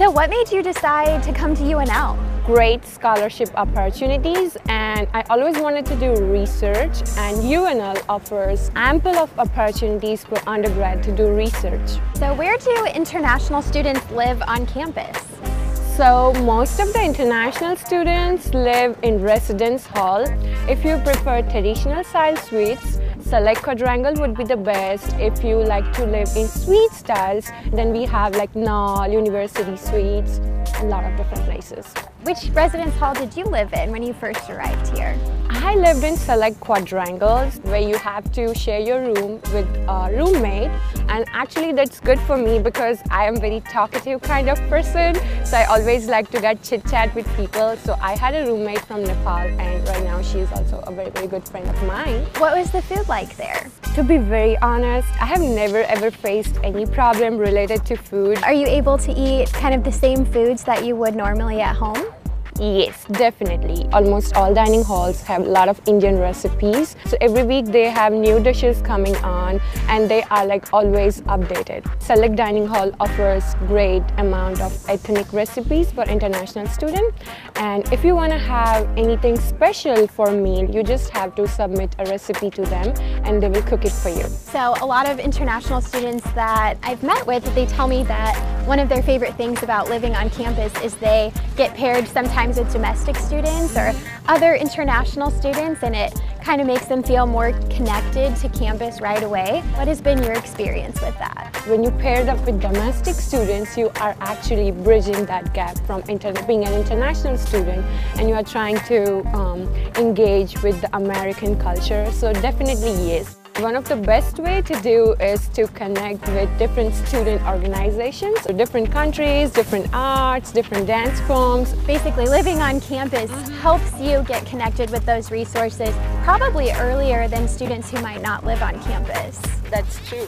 So what made you decide to come to UNL? Great scholarship opportunities and I always wanted to do research and UNL offers ample of opportunities for undergrad to do research. So where do international students live on campus? So most of the international students live in residence hall. If you prefer traditional style suites, Selleck Quadrangle would be the best. If you like to live in suite styles, then we have like Knoll, University Suites, a lot of different places. Which residence hall did you live in when you first arrived here? I lived in Selleck quadrangles where you have to share your room with a roommate and actually that's good for me because I am very talkative kind of person so I always like to get chit chat with people so I had a roommate from Nepal and right now she is also a very very good friend of mine. What was the food like there? To be very honest, I have never ever faced any problem related to food. Are you able to eat kind of the same foods that you would normally at home? Yes, definitely. Almost all dining halls have a lot of Indian recipes. So every week they have new dishes coming on and they are like always updated. Selleck Dining Hall offers great amount of ethnic recipes for international students. And if you want to have anything special for meal, you just have to submit a recipe to them and they will cook it for you. So a lot of international students that I've met with, they tell me that one of their favorite things about living on campus is they get paired sometimes sometimes with domestic students or other international students and it kind of makes them feel more connected to campus right away. What has been your experience with that? When you paired up with domestic students, you are actually bridging that gap from being an international student and you are trying to um, engage with the American culture. So definitely yes. One of the best way to do is to connect with different student organizations, so different countries, different arts, different dance forms. Basically living on campus mm-hmm. helps you get connected with those resources probably earlier than students who might not live on campus. That's true.